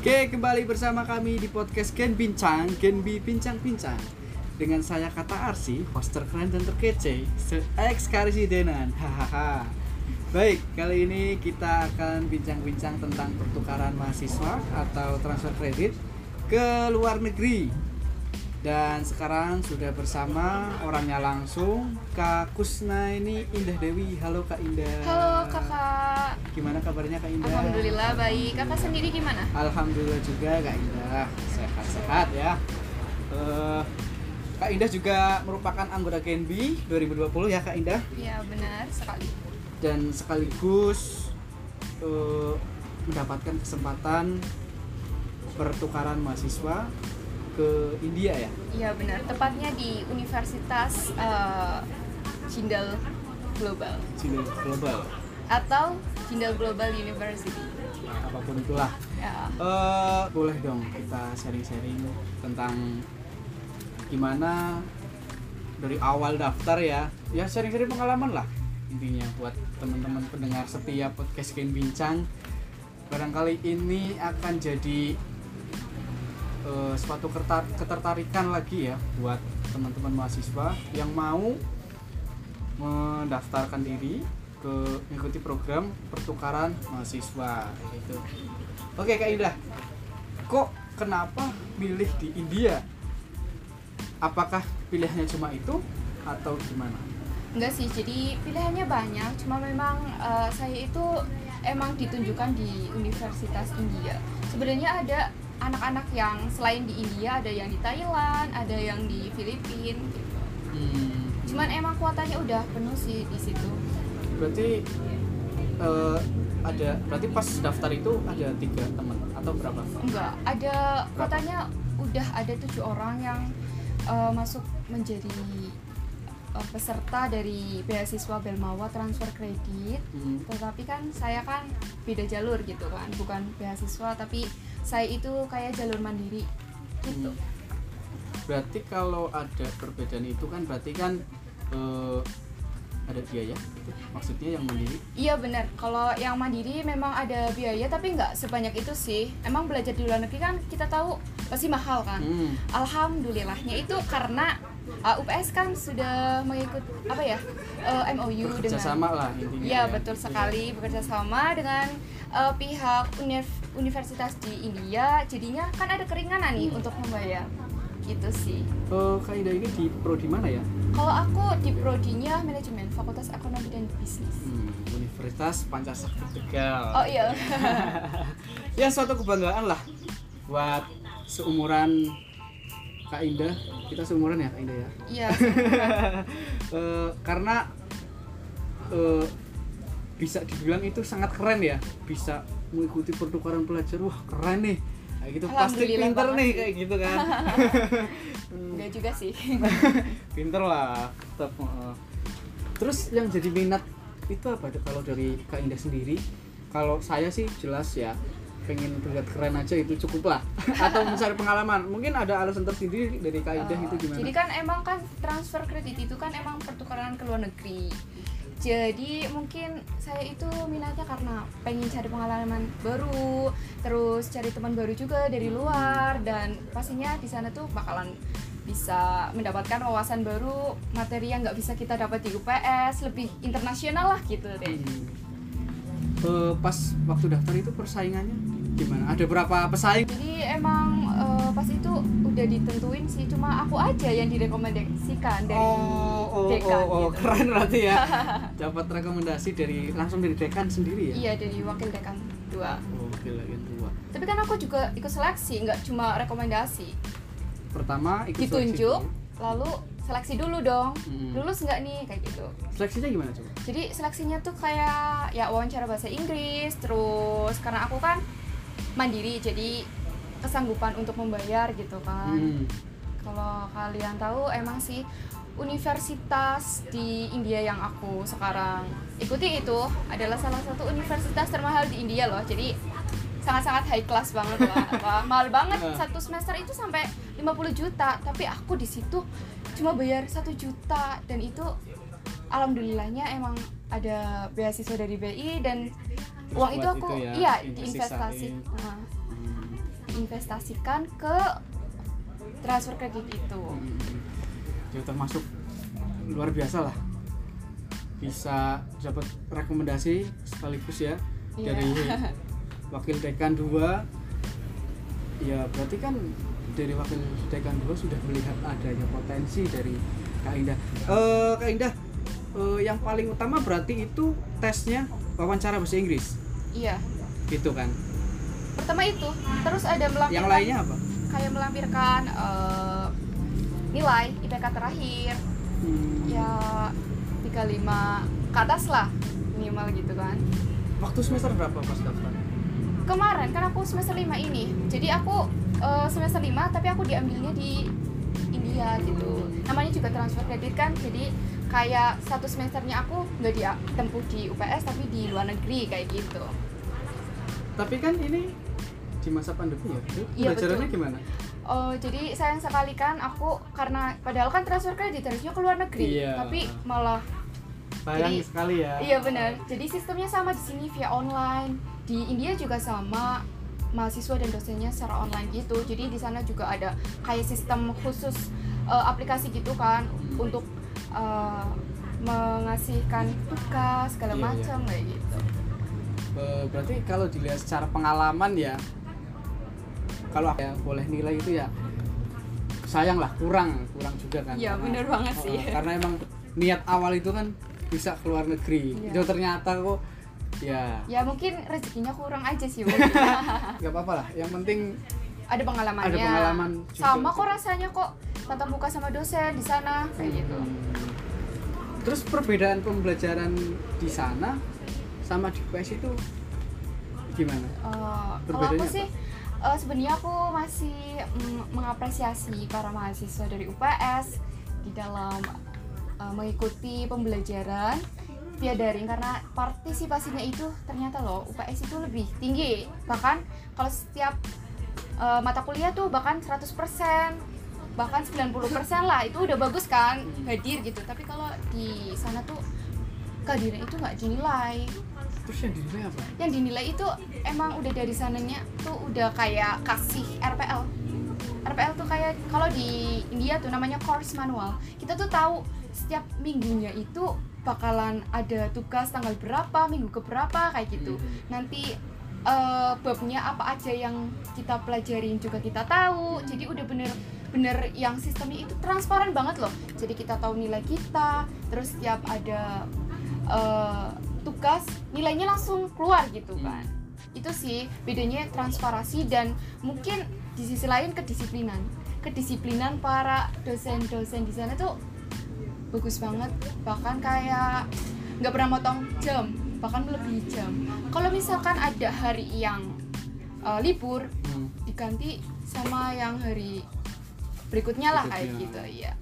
Oke, kembali bersama kami di podcast Gen Bincang, Gen B Bincang-Bincang. Dengan saya Kata Arsi, host terkeren dan terkece, se-ex karisidenan. Hahaha. Baik, kali ini kita akan bincang-bincang tentang pertukaran mahasiswa atau transfer kredit ke luar negeri dan sekarang sudah bersama orangnya langsung Kak Kusna ini Indah Dewi. Halo Kak Indah. Halo kakak. Gimana kabarnya Kak Indah? Alhamdulillah baik. Kakak sendiri gimana? Alhamdulillah juga Kak Indah. Sehat-sehat ya. Eh, Kak Indah juga merupakan anggota Genbi 2020 ya Kak Indah. Ya benar. Sekali. Dan sekaligus eh, mendapatkan kesempatan pertukaran mahasiswa ke India ya? Iya benar. Tepatnya di Universitas Jindal Global. Cina Global. Atau Jindal Global University. Nah, apa pun itulah. Ya. Eh, boleh dong kita sharing-sharing tentang gimana dari awal daftar ya. Ya sharing-sharing pengalaman lah intinya buat teman-teman pendengar setiap podcast Gen Bincang. Barangkali ini akan jadi eh, suatu ketertarikan lagi ya buat teman-teman mahasiswa yang mau mendaftarkan diri ke mengikuti program pertukaran mahasiswa gitu. Oke Kak Indah, kok kenapa milih di India? Apakah pilihannya cuma itu atau gimana? Enggak sih jadi pilihannya banyak Cuma memang eh, saya itu emang ditunjukkan di Universitas India Sebenarnya ada anak-anak yang selain di India Ada yang di Thailand, ada yang di Filipina gitu Hmm, Cuman emang kuotanya udah penuh sih di situ. Berarti eh, ada berarti pas daftar itu ada tiga teman atau berapa? Enggak, ada katanya udah ada tujuh orang yang uh, masuk menjadi uh, peserta dari beasiswa Belmawa transfer kredit. Hmm, Tetapi kan saya kan beda jalur gitu kan, bukan beasiswa tapi saya itu kayak jalur mandiri gitu. Hmm. Berarti kalau ada perbedaan itu kan berarti kan eh, ada biaya itu maksudnya yang mandiri Iya benar, kalau yang mandiri memang ada biaya tapi nggak sebanyak itu sih. Emang belajar di luar negeri kan kita tahu pasti mahal kan. Hmm, Alhamdulillahnya itu karena uh, UPS kan sudah mengikut apa ya uh, MOU bekerja dengan sama lah intinya Iya betul sekali bekerja sama dengan uh, pihak univ- universitas di India jadinya kan ada keringanan nih Hmm. untuk membayar gitu sih Eh, Kak Ida ini di pro di mana ya? kalau aku di prodinya manajemen fakultas ekonomi dan bisnis Hmm, Universitas Pancasakti Tegal. oh iya ya suatu kebanggaan lah buat seumuran Kak Indah. Kita seumuran ya Kak Indah ya. iya Eh, karena eh, bisa dibilang itu sangat keren ya. Bisa mengikuti pertukaran pelajar. Wah keren nih. Kayak gitu pasti pinter nih sih. kayak gitu kan. enggak juga sih pinter lah tetap heeh. terus yang jadi minat itu apa kalau dari Kak Indah sendiri kalau saya sih jelas ya pengen terlihat keren aja itu cukup lah atau mencari pengalaman mungkin ada alasan tersendiri dari Kak Indah itu Oh, gimana Jadi kan emang kan transfer kredit itu kan emang pertukaran ke luar negeri. Jadi mungkin saya itu minatnya karena pengen cari pengalaman baru, terus cari teman baru juga dari luar dan pastinya di sana tuh bakalan bisa mendapatkan wawasan baru, materi yang nggak bisa kita dapat di UPS, lebih internasional lah gitu deh. Hmm. Eh, pas waktu daftar itu persaingannya gimana ada berapa pesaing Jadi emang eh, pas itu udah ditentuin sih, cuma aku aja yang direkomendasikan dari oh oh dekan oh, oh, gitu. keren berarti ya dapat rekomendasi dari langsung dari dekan sendiri ya Iya dari wakil dekan dua. oh gila yang tua Tapi kan aku juga ikut seleksi, nggak cuma rekomendasi. pertama ikut seleksi Ditunjuk, dulu. lalu seleksi dulu dong. Hmm. Lulus nggak nih kayak gitu. seleksinya gimana coba Jadi seleksinya tuh kayak ya wawancara bahasa Inggris, terus karena aku kan mandiri, jadi kesanggupan untuk membayar gitu kan. Hmm. Kalau kalian tahu emang sih universitas di India yang aku sekarang ikuti itu adalah salah satu universitas termahal di India loh. Jadi sangat-sangat high class banget lah. Mahal banget Nah. satu semester itu sampai 50 juta, tapi aku di situ cuma bayar satu juta dan itu alhamdulillahnya emang ada beasiswa dari BI dan uang itu aku itu ya, iya investasi. Nah, Hmm. diinvestasikan ke transfer kredit itu Hmm. Ya termasuk luar biasa lah. Bisa dapat rekomendasi sekaligus ya Iya. dari wakil dekan 2 ya berarti kan dari wakil dekan 2 sudah melihat adanya potensi dari Kak Indah eh Kak Indah eh, yang paling utama berarti itu tesnya wawancara bahasa Inggris. Iya. Gitu kan? Pertama itu terus ada melampirkan yang lainnya apa? Kayak melampirkan eh, nilai IPK terakhir Hmm, ya 35 ke atas lah minimal gitu kan. Waktu semester berapa pas daftar? Kemarin kan aku semester 5 ini. Jadi aku eh, semester 5 tapi aku diambilnya di India gitu. Namanya juga transfer kredit kan jadi kayak satu semesternya aku nggak ditempuh di UPS tapi di luar negeri kayak gitu tapi kan ini di masa pandemi ya itu Iya, pelajarannya betul. gimana Oh, jadi sayang sekali kan aku karena padahal kan transfer kredit harusnya ke luar negeri, Iya. tapi malah sayang Jadi- sekali ya iya benar. Jadi sistemnya sama di sini via online. Di India juga sama mahasiswa dan dosennya secara online gitu. Jadi di sana juga ada kayak sistem khusus eh, aplikasi gitu kan untuk eh, mengasihkan tugas segala Iya, iya. macam kayak gitu. Berarti kalau dilihat secara pengalaman ya kalau ya boleh nilai itu ya sayang lah kurang kurang juga kan Iya, bener banget sih. karena emang niat awal itu kan bisa ke luar negeri Iya. itu ternyata kok ya Ya mungkin rezekinya kurang aja sih nggak apa-apa lah yang penting ada pengalamannya. Ada pengalaman juga. Sama kok rasanya kok tatap muka sama dosen di sana kayak gitu. Hmm. terus perbedaan pembelajaran di sana sama di PS itu gimana Eh, kalau aku apa? sih eh, sebenarnya aku masih mengapresiasi para mahasiswa dari UPS di dalam eh, mengikuti pembelajaran via daring karena partisipasinya itu ternyata loh UPS itu lebih tinggi bahkan kalau setiap eh, mata kuliah tuh bahkan 100% bahkan 90% lah itu udah bagus kan hadir gitu. Tapi kalau di sana tuh kehadiran itu nggak dinilai. Terus yang dinilai apa? Yang dinilai itu emang udah dari sananya tuh udah kayak kasih RPL RPL tuh kayak kalau di India tuh namanya course manual. Kita tuh tahu setiap minggunya itu bakalan ada tugas tanggal berapa minggu ke berapa kayak gitu. Mhm. nanti eh, babnya apa aja yang kita pelajarin juga kita tahu. Jadi udah bener bener yang sistemnya itu transparan banget loh. Jadi kita tahu nilai kita terus setiap ada eh, tugas nilainya langsung keluar gitu kan itu sih bedanya transparasi dan mungkin di sisi lain kedisiplinan. Kedisiplinan para dosen-dosen di sana tuh bagus banget. Bahkan kayak nggak pernah motong jam bahkan lebih jam. Kalau misalkan ada hari yang uh, libur Hmm. diganti sama yang hari berikutnya lah kayak gitu ya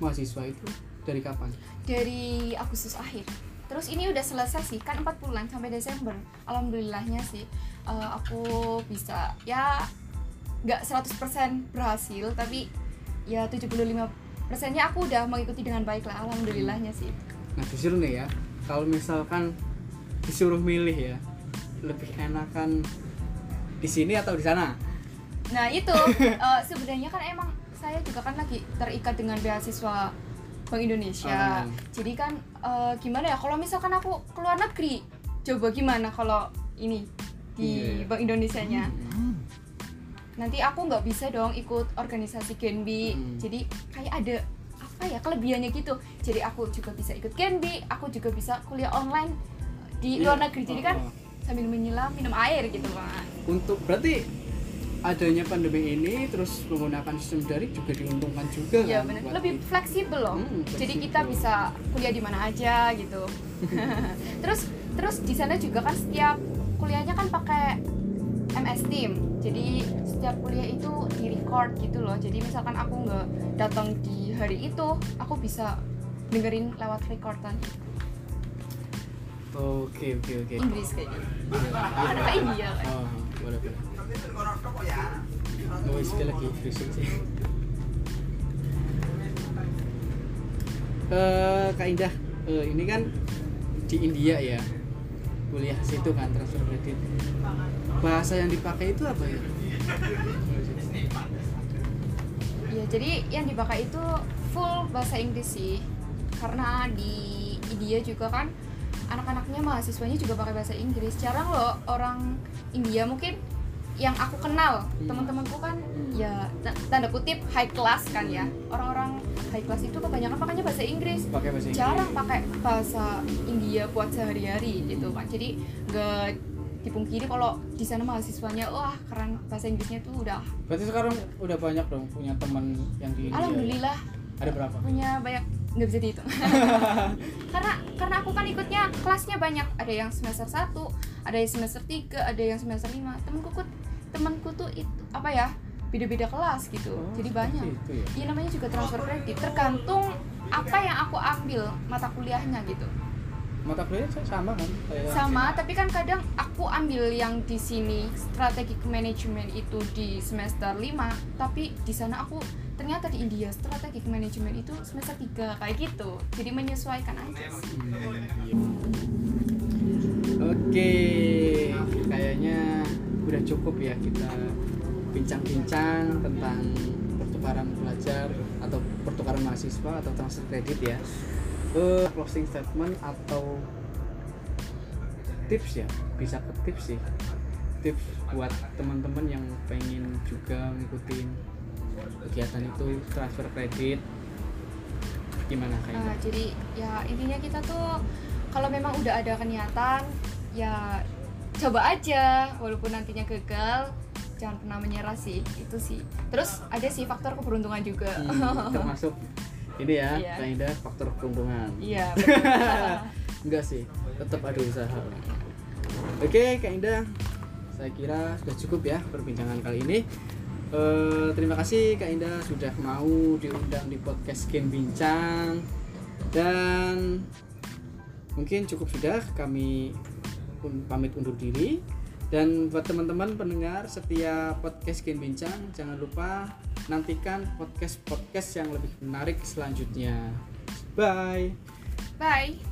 mahasiswa itu dari kapan? Dari Agustus akhir. Terus ini udah selesai sih kan 4 bulan sampai Desember. Alhamdulillahnya sih uh, aku bisa ya nggak 100% berhasil tapi ya 75 persennya aku udah mengikuti dengan baik lah alhamdulillahnya sih. Nah disuruh nih ya, kalau misalkan disuruh milih ya, lebih enakan di sini atau di sana? Nah itu eh, sebenarnya kan emang saya juga kan lagi terikat dengan beasiswa Bank Indonesia. Ah. Jadi kan eh, gimana ya kalau misalkan aku keluar negeri, coba gimana kalau ini di Iya. Bank Indonesia-nya. Nanti aku nggak bisa dong ikut organisasi Genbi. Hmm. Jadi kayak ada apa ya kelebihannya gitu. Jadi aku juga bisa ikut Genbi, aku juga bisa kuliah online di luar Iya. negeri. Jadi kan Oh, sambil menyelam minum air gitu kan. Untuk berarti adanya pandemi ini terus menggunakan sistem daring juga diuntungkan juga Iya kan? benar, buat lebih fleksibel loh. Hmm, Jadi fleksibel. kita bisa kuliah di mana aja gitu. terus terus di sana juga kan setiap kuliahnya kan pakai MS Team. Jadi setiap kuliah itu di record gitu loh. Jadi misalkan aku nggak datang di hari itu, aku bisa dengerin lewat recordan Oke oke oke. Inggris kayak gitu. Iya, Ada ke India kan. Oh, boleh boleh. Oh, sekali lagi sih. Eh, Kak Indah, eh, ini kan di India ya. kuliah situ kan transfer kredit bahasa yang dipakai itu apa ya ya jadi yang dipakai itu full bahasa Inggris sih. Karena di India juga kan anak-anaknya mahasiswanya juga pakai bahasa Inggris. Jarang loh orang India mungkin yang aku kenal Hmm. teman-temanku kan ya tanda kutip high class kan ya. Orang-orang high class itu kebanyakan pakainya bahasa Inggris. Pakai bahasa Inggris. jarang pakai bahasa India buat sehari-hari gitu kan jadi nggak dipungkiri kalau di sana mahasiswanya wah keren bahasa Inggrisnya tuh udah berarti sekarang udah banyak dong punya teman yang di India alhamdulillah. Ada berapa? Punya banyak nggak bisa dihitung. Karena karena aku kan ikutnya kelasnya banyak. Ada yang semester 1 ada yang semester 3 ada yang semester 5 temenku kut temanku tuh itu apa ya beda-beda kelas gitu. Oh, jadi banyak. itu ya? Iya namanya juga transfer kredit. Tergantung apa yang aku ambil mata kuliahnya gitu mata kuliah sama kan? Kayak sama tapi kan kadang aku ambil yang di sini strategic management itu di semester 5 tapi di sana aku ternyata di India strategic management itu semester 3 kayak gitu. Jadi menyesuaikan aja sih. Oke, kayaknya udah cukup ya kita bincang-bincang tentang pertukaran pelajar atau pertukaran mahasiswa atau transfer kredit ya. Eh, closing statement atau tips ya, bisa ke tips sih. Tips buat teman-teman yang pengen juga ngikutin kegiatan itu transfer kredit. Gimana Nah, kayaknya? jadi ya intinya kita tuh kalau memang udah ada keniatan ya coba aja. Walaupun nantinya gagal jangan pernah menyerah sih. Itu sih. Terus ada sih faktor keberuntungan juga. Hmm, termasuk ini ya, Iya. Kak Indah, faktor keuntungan. iya. Enggak sih, tetap ada usaha. Oke, Kak Indah, saya kira sudah cukup ya perbincangan kali ini. Eh, terima kasih Kak Indah sudah mau diundang di podcast Gen Bincang dan mungkin cukup sudah kami pun pamit undur diri dan buat teman-teman pendengar setiap podcast Gen Bincang jangan lupa nantikan podcast-podcast yang lebih menarik selanjutnya. Bye. bye